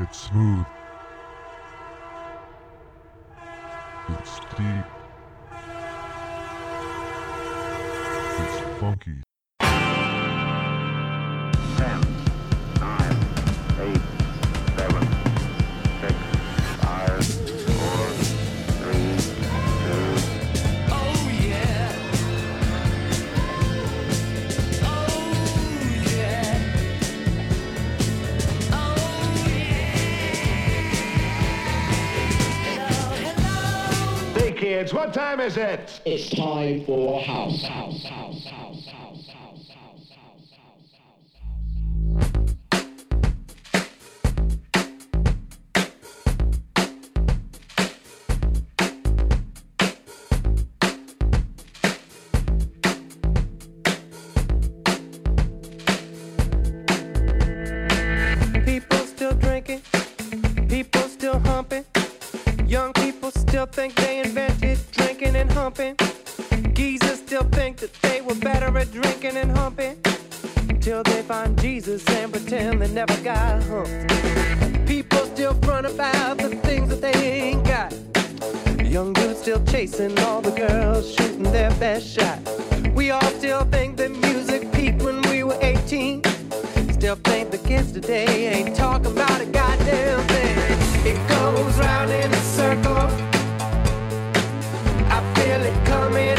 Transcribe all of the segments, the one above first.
It's smooth. It's deep. It's funky. What time is it? It's time for house. house, house. feel it coming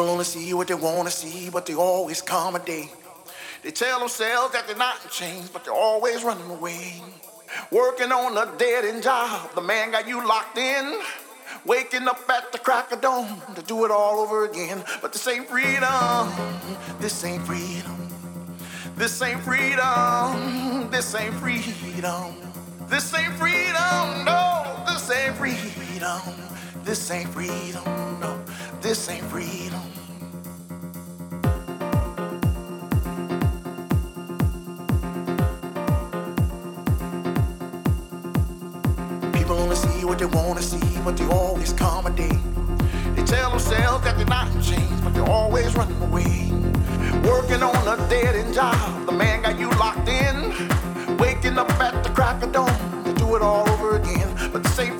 People only see what they want to see, but they always come a day. They tell themselves that they're not in chains, but they're always running away. Working on a dead end job, the man got you locked in. Waking up at the crack of dawn to do it all over again. But this ain't freedom. This ain't freedom. This ain't freedom. This ain't freedom. This ain't freedom. No, this ain't freedom. This ain't freedom. No, this ain't freedom. People only see what they wanna see, but they always come a day. They tell themselves that they're not in chains, but they're always running away. Working on a dead end job, the man got you locked in. Waking up at the crack of dawn to do it all over again. But this ain't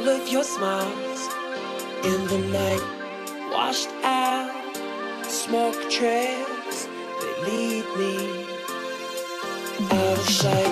all of your smiles in the night. Washed out smoke trails they lead me out of sight.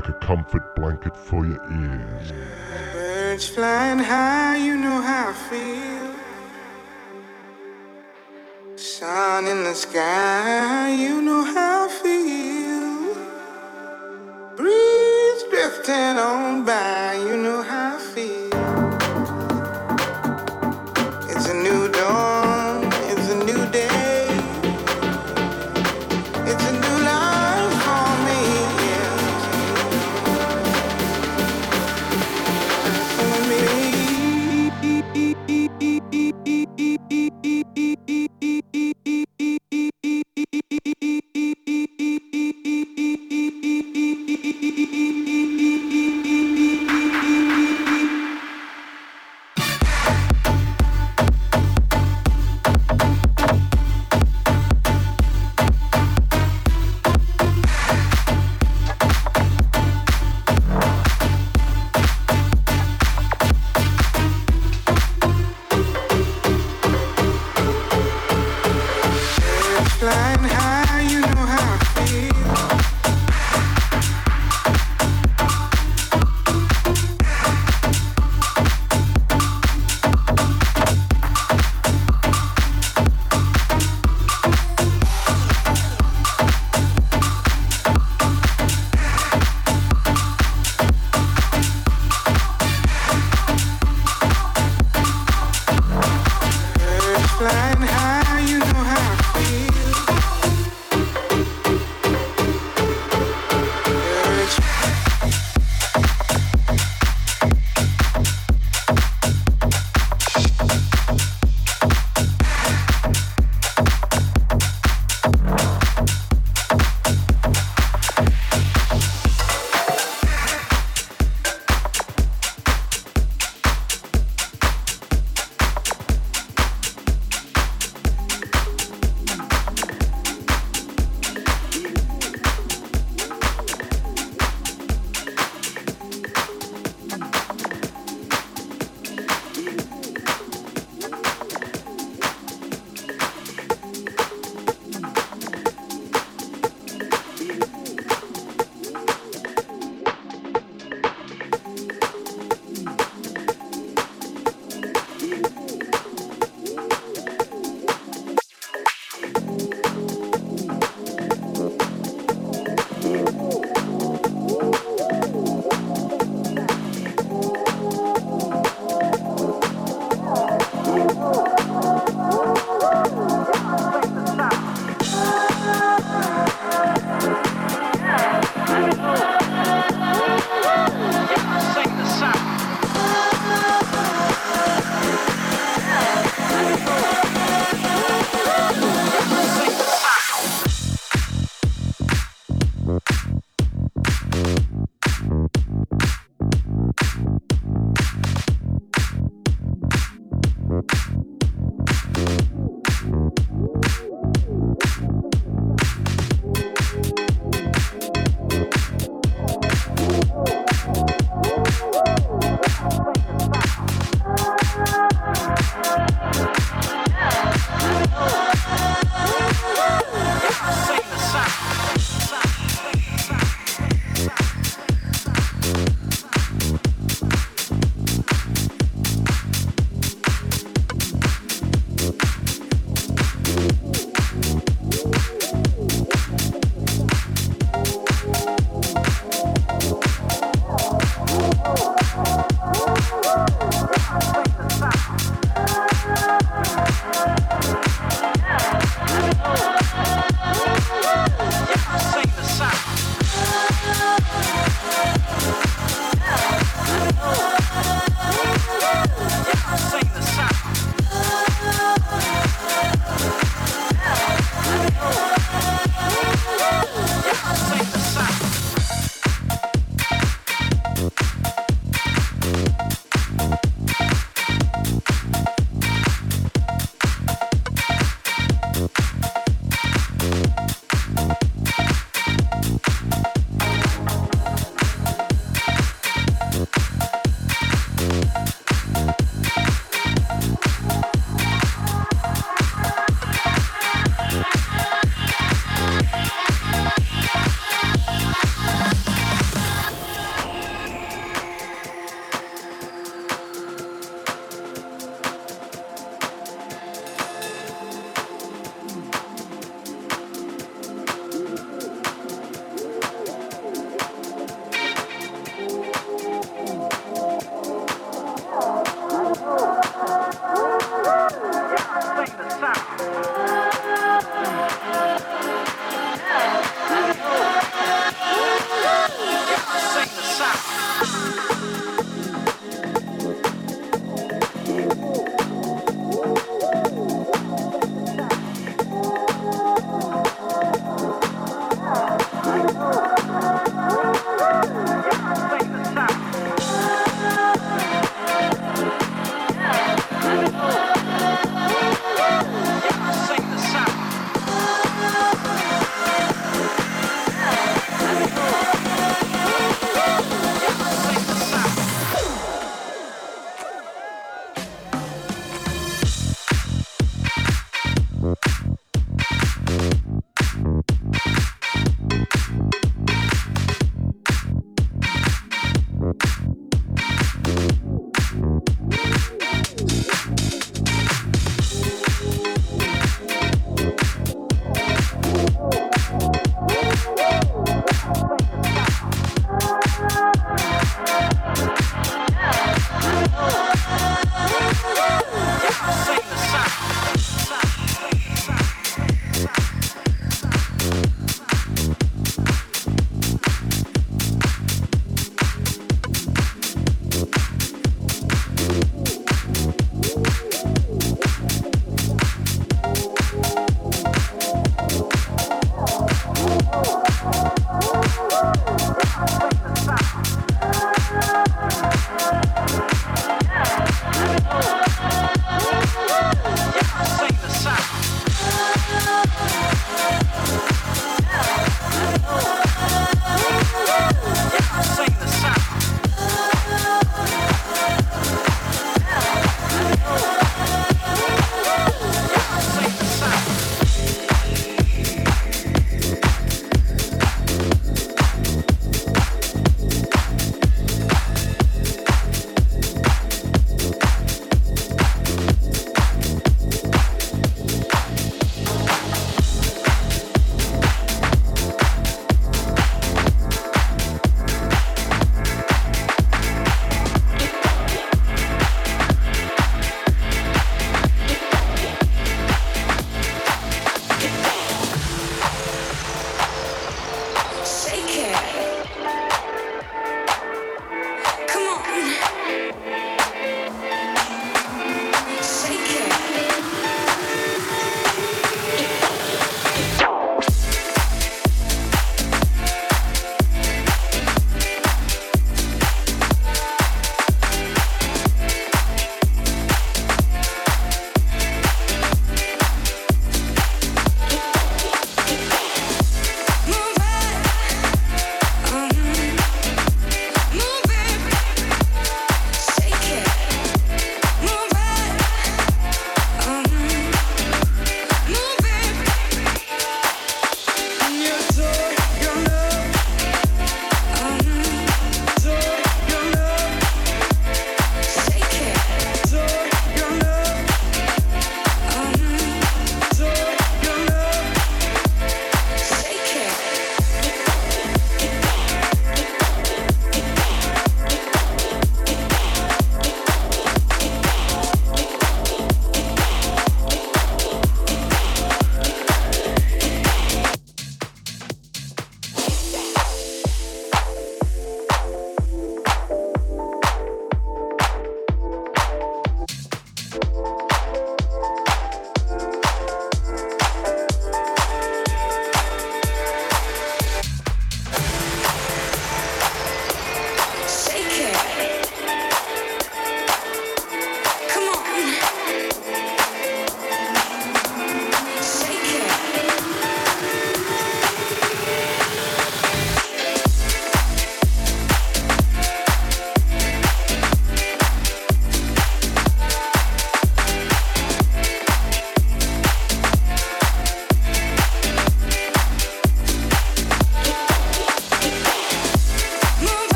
like a comfort blanket for your ears. Birds flying high, you know how I feel. Sun in the sky, you know.